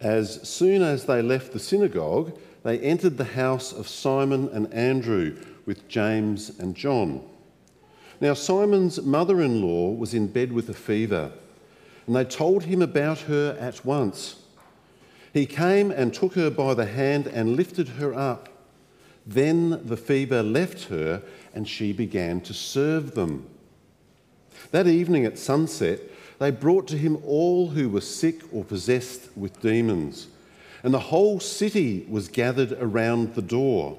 As soon as they left the synagogue, they entered the house of Simon and Andrew with James and John. Now, Simon's mother in law was in bed with a fever, and they told him about her at once. He came and took her by the hand and lifted her up. Then the fever left her, and she began to serve them. That evening at sunset, they brought to him all who were sick or possessed with demons. And the whole city was gathered around the door.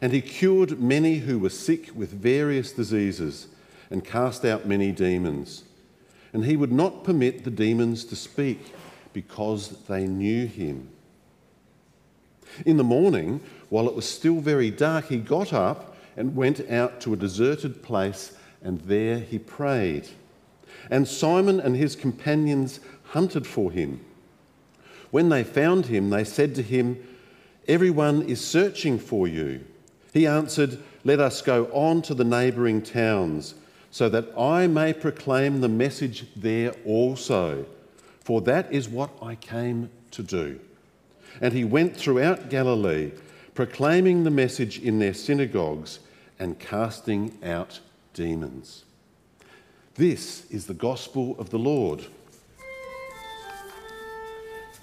And he cured many who were sick with various diseases and cast out many demons. And he would not permit the demons to speak because they knew him. In the morning, while it was still very dark, he got up and went out to a deserted place and there he prayed. And Simon and his companions hunted for him. When they found him, they said to him, Everyone is searching for you. He answered, Let us go on to the neighbouring towns, so that I may proclaim the message there also, for that is what I came to do. And he went throughout Galilee, proclaiming the message in their synagogues and casting out demons. This is the gospel of the Lord.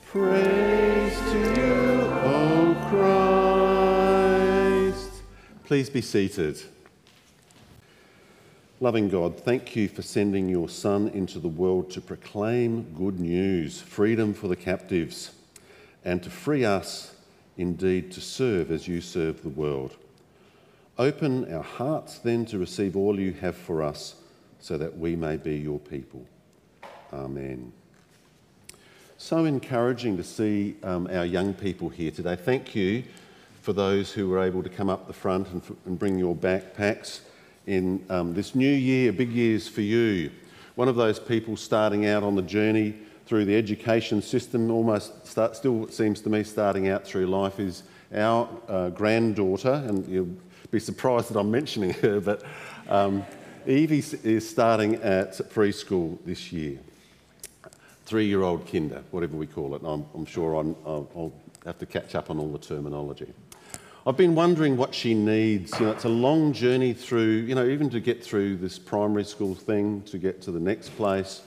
Praise to you, O Christ. Please be seated. Loving God, thank you for sending your Son into the world to proclaim good news, freedom for the captives, and to free us indeed to serve as you serve the world. Open our hearts then to receive all you have for us so that we may be your people. Amen. So encouraging to see um, our young people here today. Thank you for those who were able to come up the front and, and bring your backpacks in um, this new year, big years for you. One of those people starting out on the journey through the education system, almost start, still seems to me starting out through life, is our uh, granddaughter, and you'll be surprised that I'm mentioning her, but um, Evie is starting at preschool this year. Three year old kinder, whatever we call it. I'm, I'm sure i will have to catch up on all the terminology. I've been wondering what she needs. You know, it's a long journey through, you know, even to get through this primary school thing, to get to the next place.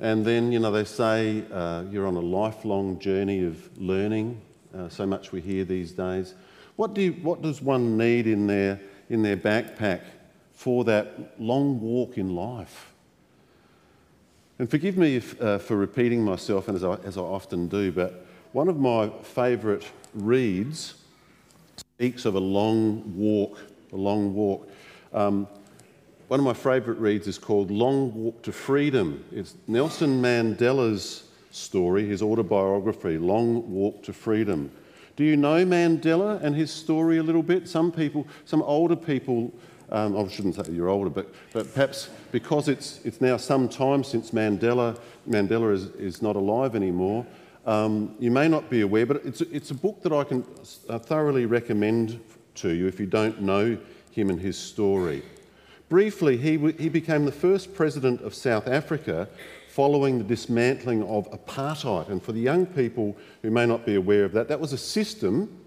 And then, you know, they say uh, you're on a lifelong journey of learning. Uh, so much we hear these days. What, do you, what does one need in their, in their backpack for that long walk in life? And forgive me if, uh, for repeating myself, and as I, as I often do, but one of my favourite reads speaks of a long walk, a long walk. Um, one of my favourite reads is called Long Walk to Freedom. It's Nelson Mandela's story, his autobiography, Long Walk to Freedom. Do you know Mandela and his story a little bit? Some people, some older people, um, I shouldn't say you're older, but, but perhaps because it's, it's now some time since Mandela, Mandela is, is not alive anymore, um, you may not be aware, but it's, it's a book that I can uh, thoroughly recommend to you if you don't know him and his story. Briefly, he, he became the first president of South Africa following the dismantling of apartheid. And for the young people who may not be aware of that, that was a system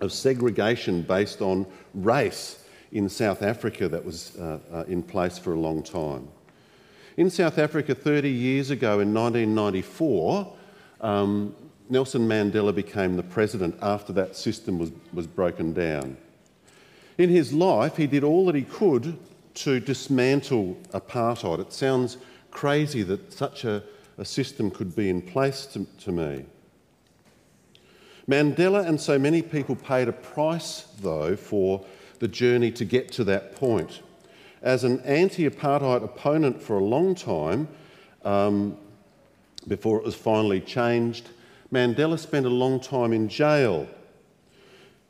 of segregation based on race in South Africa that was uh, uh, in place for a long time. In South Africa 30 years ago in 1994, um, Nelson Mandela became the president after that system was, was broken down. In his life, he did all that he could to dismantle apartheid. It sounds crazy that such a, a system could be in place to, to me. Mandela and so many people paid a price, though, for the journey to get to that point. As an anti apartheid opponent for a long time, um, before it was finally changed. Mandela spent a long time in jail.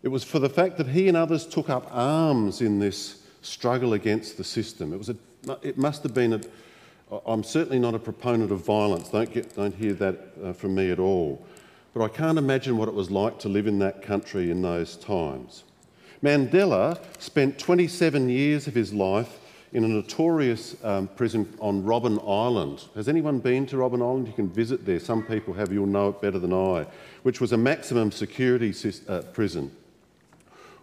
It was for the fact that he and others took up arms in this struggle against the system. It, was a, it must have been a, I'm certainly not a proponent of violence, don't, get, don't hear that uh, from me at all. But I can't imagine what it was like to live in that country in those times. Mandela spent 27 years of his life in a notorious um, prison on Robben Island. Has anyone been to Robben Island? You can visit there. Some people have, you'll know it better than I, which was a maximum security uh, prison.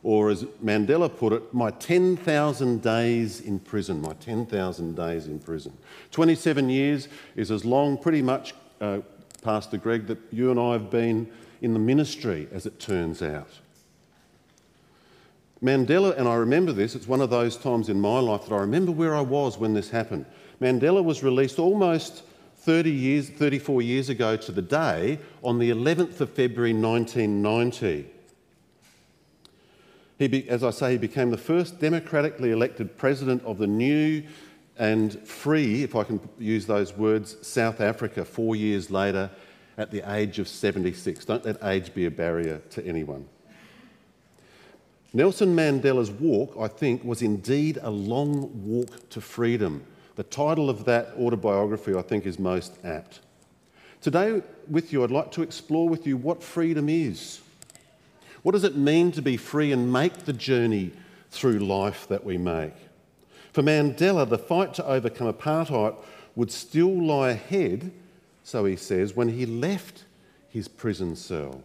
Or as Mandela put it, my 10,000 days in prison, my 10,000 days in prison. 27 years is as long, pretty much, uh, Pastor Greg, that you and I have been in the ministry, as it turns out. Mandela, and I remember this, it's one of those times in my life that I remember where I was when this happened. Mandela was released almost 30 years, 34 years ago to the day on the 11th of February 1990. He be, as I say, he became the first democratically elected president of the new and free, if I can use those words, South Africa four years later at the age of 76. Don't let age be a barrier to anyone. Nelson Mandela's walk, I think, was indeed a long walk to freedom. The title of that autobiography, I think, is most apt. Today, with you, I'd like to explore with you what freedom is. What does it mean to be free and make the journey through life that we make? For Mandela, the fight to overcome apartheid would still lie ahead, so he says, when he left his prison cell.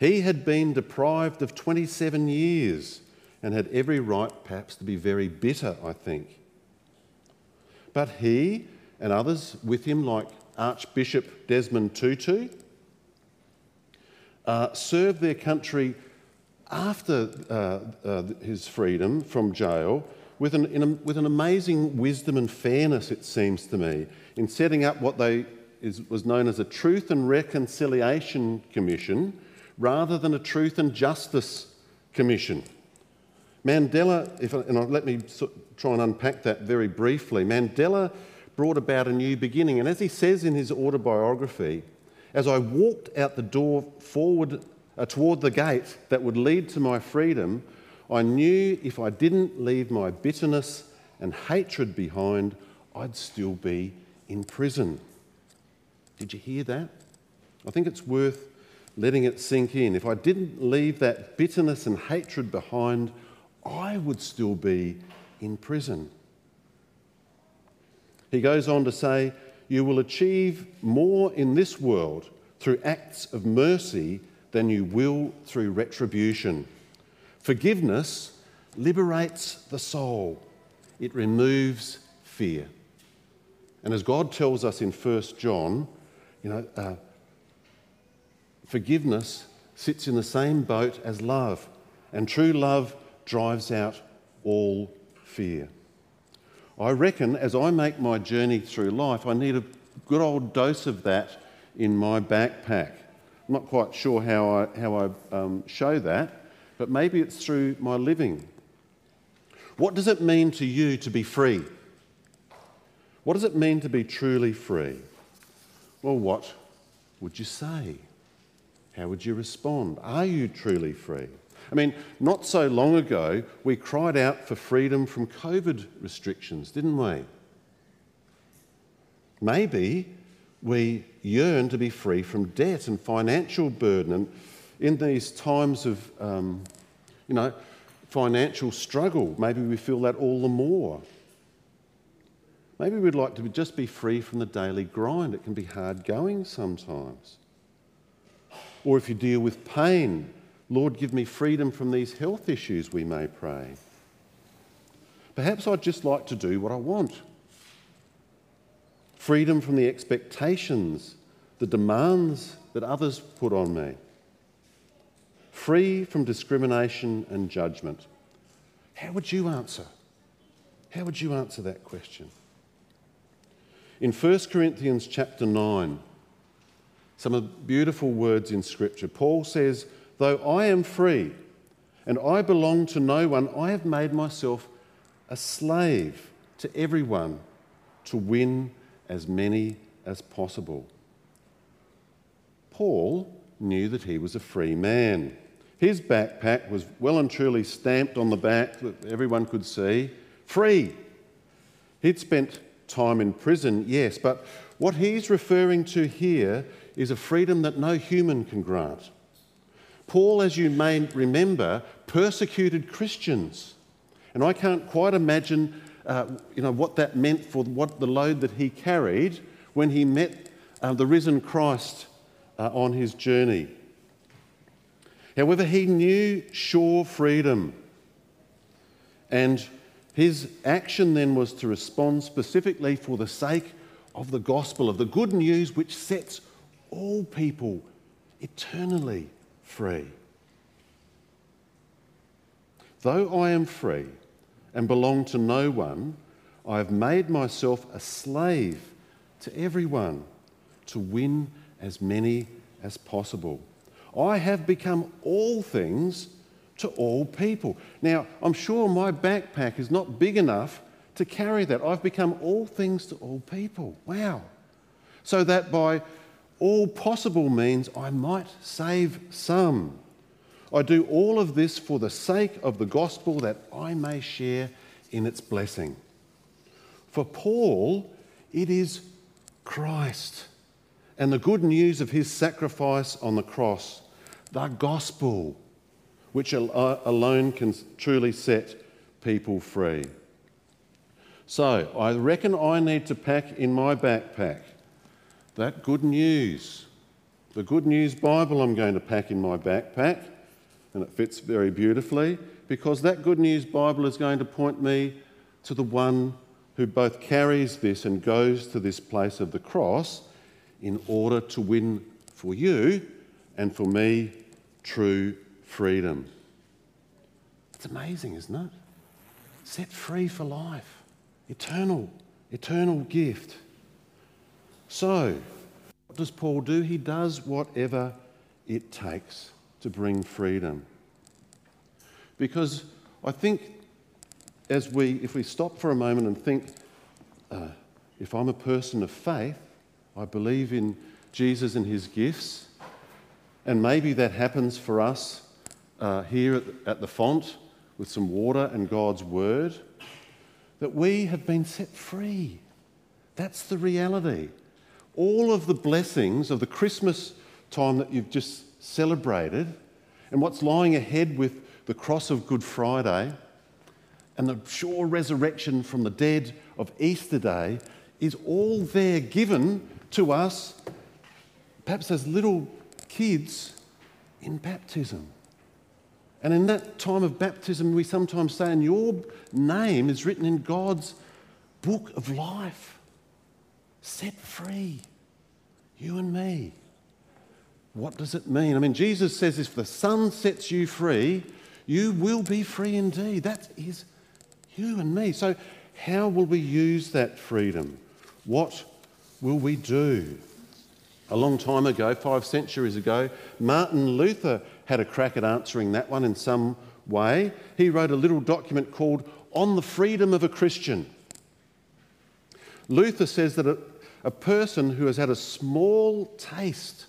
He had been deprived of 27 years and had every right, perhaps, to be very bitter, I think. But he and others with him, like Archbishop Desmond Tutu, uh, served their country after uh, uh, his freedom from jail with an, a, with an amazing wisdom and fairness, it seems to me, in setting up what they is, was known as a Truth and Reconciliation Commission rather than a Truth and Justice Commission. Mandela, if, and let me try and unpack that very briefly. Mandela brought about a new beginning, and as he says in his autobiography, as I walked out the door forward uh, toward the gate that would lead to my freedom, I knew if I didn't leave my bitterness and hatred behind, I'd still be in prison. Did you hear that? I think it's worth letting it sink in. If I didn't leave that bitterness and hatred behind, I would still be in prison. He goes on to say, You will achieve more in this world through acts of mercy than you will through retribution. Forgiveness liberates the soul, it removes fear. And as God tells us in 1 John, you know, uh, forgiveness sits in the same boat as love, and true love drives out all fear. I reckon as I make my journey through life, I need a good old dose of that in my backpack. I'm not quite sure how I, how I um, show that, but maybe it's through my living. What does it mean to you to be free? What does it mean to be truly free? Well, what would you say? How would you respond? Are you truly free? I mean, not so long ago, we cried out for freedom from COVID restrictions, didn't we? Maybe we yearn to be free from debt and financial burden. And in these times of, um, you know, financial struggle, maybe we feel that all the more. Maybe we'd like to just be free from the daily grind. It can be hard going sometimes. Or if you deal with pain, Lord, give me freedom from these health issues, we may pray. Perhaps I'd just like to do what I want. Freedom from the expectations, the demands that others put on me. Free from discrimination and judgment. How would you answer? How would you answer that question? In 1 Corinthians chapter 9, some of the beautiful words in Scripture. Paul says, Though I am free and I belong to no one, I have made myself a slave to everyone to win as many as possible. Paul knew that he was a free man. His backpack was well and truly stamped on the back that everyone could see free. He'd spent time in prison, yes, but what he's referring to here is a freedom that no human can grant. Paul, as you may remember, persecuted Christians. And I can't quite imagine uh, you know, what that meant for what the load that he carried when he met uh, the risen Christ uh, on his journey. However, he knew sure freedom. And his action then was to respond specifically for the sake of the gospel, of the good news which sets all people eternally free. Though I am free and belong to no one, I have made myself a slave to everyone to win as many as possible. I have become all things to all people. Now, I'm sure my backpack is not big enough to carry that. I've become all things to all people. Wow. So that by all possible means I might save some. I do all of this for the sake of the gospel that I may share in its blessing. For Paul, it is Christ and the good news of his sacrifice on the cross, the gospel, which uh, alone can truly set people free. So I reckon I need to pack in my backpack that good news. The Good News Bible I'm going to pack in my backpack, and it fits very beautifully because that Good News Bible is going to point me to the one who both carries this and goes to this place of the cross in order to win for you and for me true freedom. It's amazing, isn't it? Set free for life, eternal, eternal gift. So, what does Paul do? He does whatever it takes to bring freedom. Because I think as we, if we stop for a moment and think, uh, if I'm a person of faith, I believe in Jesus and his gifts, and maybe that happens for us uh, here at the, at the font with some water and God's word, that we have been set free. That's the reality all of the blessings of the Christmas time that you've just celebrated and what's lying ahead with the cross of Good Friday and the sure resurrection from the dead of Easter Day is all there given to us, perhaps as little kids in baptism. And in that time of baptism, we sometimes say, and your name is written in God's book of life set free. You and me. What does it mean? I mean, Jesus says if the Son sets you free, you will be free indeed. That is you and me. So, how will we use that freedom? What will we do? A long time ago, five centuries ago, Martin Luther had a crack at answering that one in some way. He wrote a little document called On the Freedom of a Christian. Luther says that a, person who has had a small taste,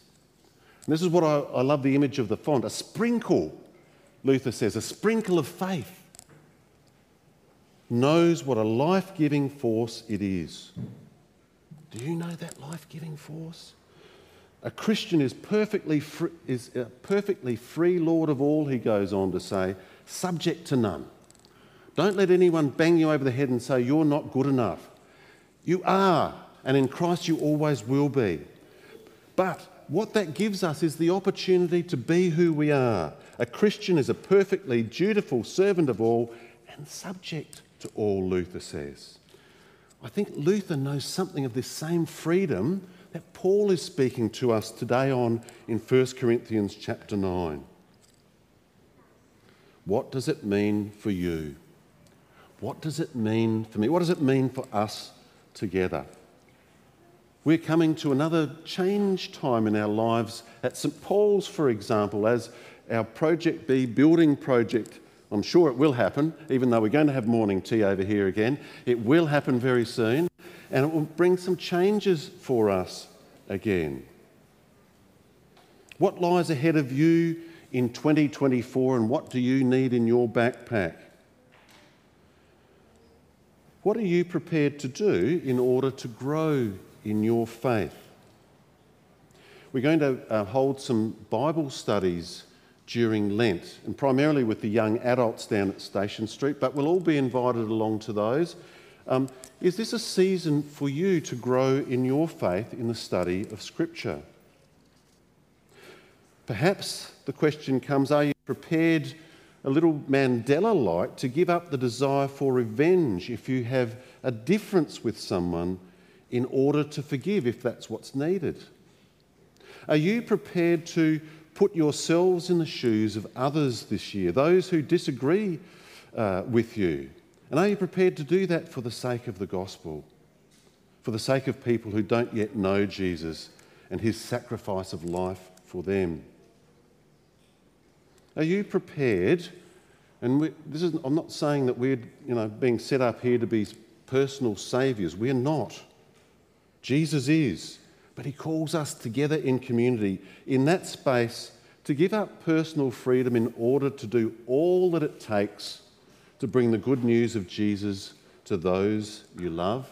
and this is what I, I love the image of the font, a sprinkle, Luther says, a sprinkle of faith, knows what a life giving force it is. Do you know that life giving force? A Christian is perfectly, is a perfectly free Lord of all, he goes on to say, subject to none. Don't let anyone bang you over the head and say, You're not good enough. You are, and in Christ you always will be. But what that gives us is the opportunity to be who we are. A Christian is a perfectly dutiful servant of all and subject to all, Luther says. I think Luther knows something of this same freedom that Paul is speaking to us today on in 1 Corinthians chapter 9. What does it mean for you? What does it mean for me? What does it mean for us together. We're coming to another change time in our lives at St Paul's, for example, as our Project B building project. I'm sure it will happen, even though we're going to have morning tea over here again. It will happen very soon. and it will bring some changes for us again. What lies ahead of you in 2024 and what do you need in your backpack? What are you prepared to do in order to grow in your faith? We're going to uh, hold some Bible studies during Lent, and primarily with the young adults down at Station Street, but we'll all be invited along to those. Um, is this a season for you to grow in your faith in the study of Scripture? Perhaps the question comes are you prepared, a little Mandela like, to give up the desire for revenge if you have a difference with someone in order to forgive if that's what's needed? Are you prepared to put yourselves in the shoes of others this year, those who disagree uh, with you? And are you prepared to do that for the sake of the gospel, for the sake of people who don't yet know Jesus and his sacrifice of life for them? Are you prepared? And we, this is, I'm not saying that we're you know, being set up here to be personal saviours. We're not. Jesus is. But he calls us together in community, in that space, to give up personal freedom in order to do all that it takes to bring the good news of Jesus to those you love.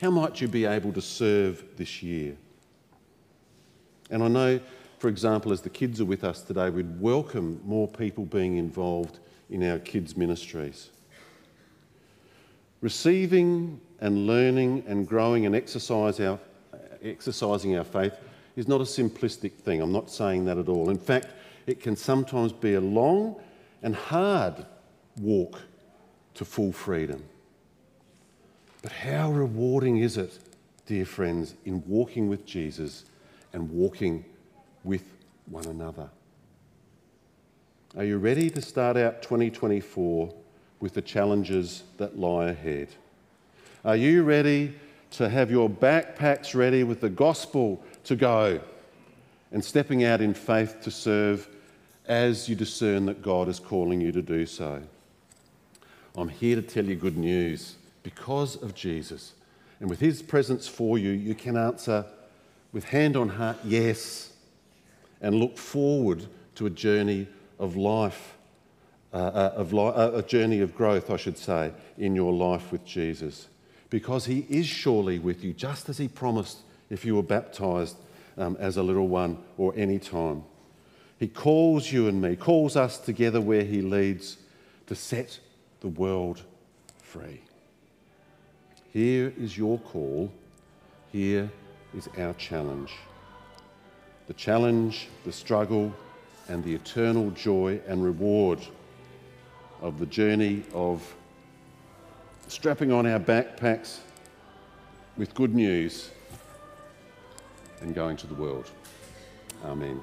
How might you be able to serve this year? And I know for example, as the kids are with us today, we'd welcome more people being involved in our kids' ministries. Receiving and learning and growing and exercise our, exercising our faith is not a simplistic thing. I'm not saying that at all. In fact, it can sometimes be a long and hard walk to full freedom. But how rewarding is it, dear friends, in walking with Jesus and walking with one another. Are you ready to start out 2024 with the challenges that lie ahead? Are you ready to have your backpacks ready with the gospel to go and stepping out in faith to serve as you discern that God is calling you to do so? I'm here to tell you good news. Because of Jesus and with his presence for you, you can answer with hand on heart, yes and look forward to a journey of life, uh, uh of uh, a journey of growth, I should say, in your life with Jesus. Because he is surely with you, just as he promised if you were baptized um, as a little one or any time. He calls you and me, calls us together where he leads to set the world free. Here is your call. Here is our challenge the challenge, the struggle, and the eternal joy and reward of the journey of strapping on our backpacks with good news and going to the world. Amen.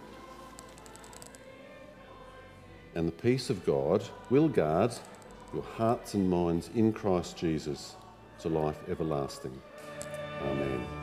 And the peace of God will guard your hearts and minds in Christ Jesus to life everlasting. Amen.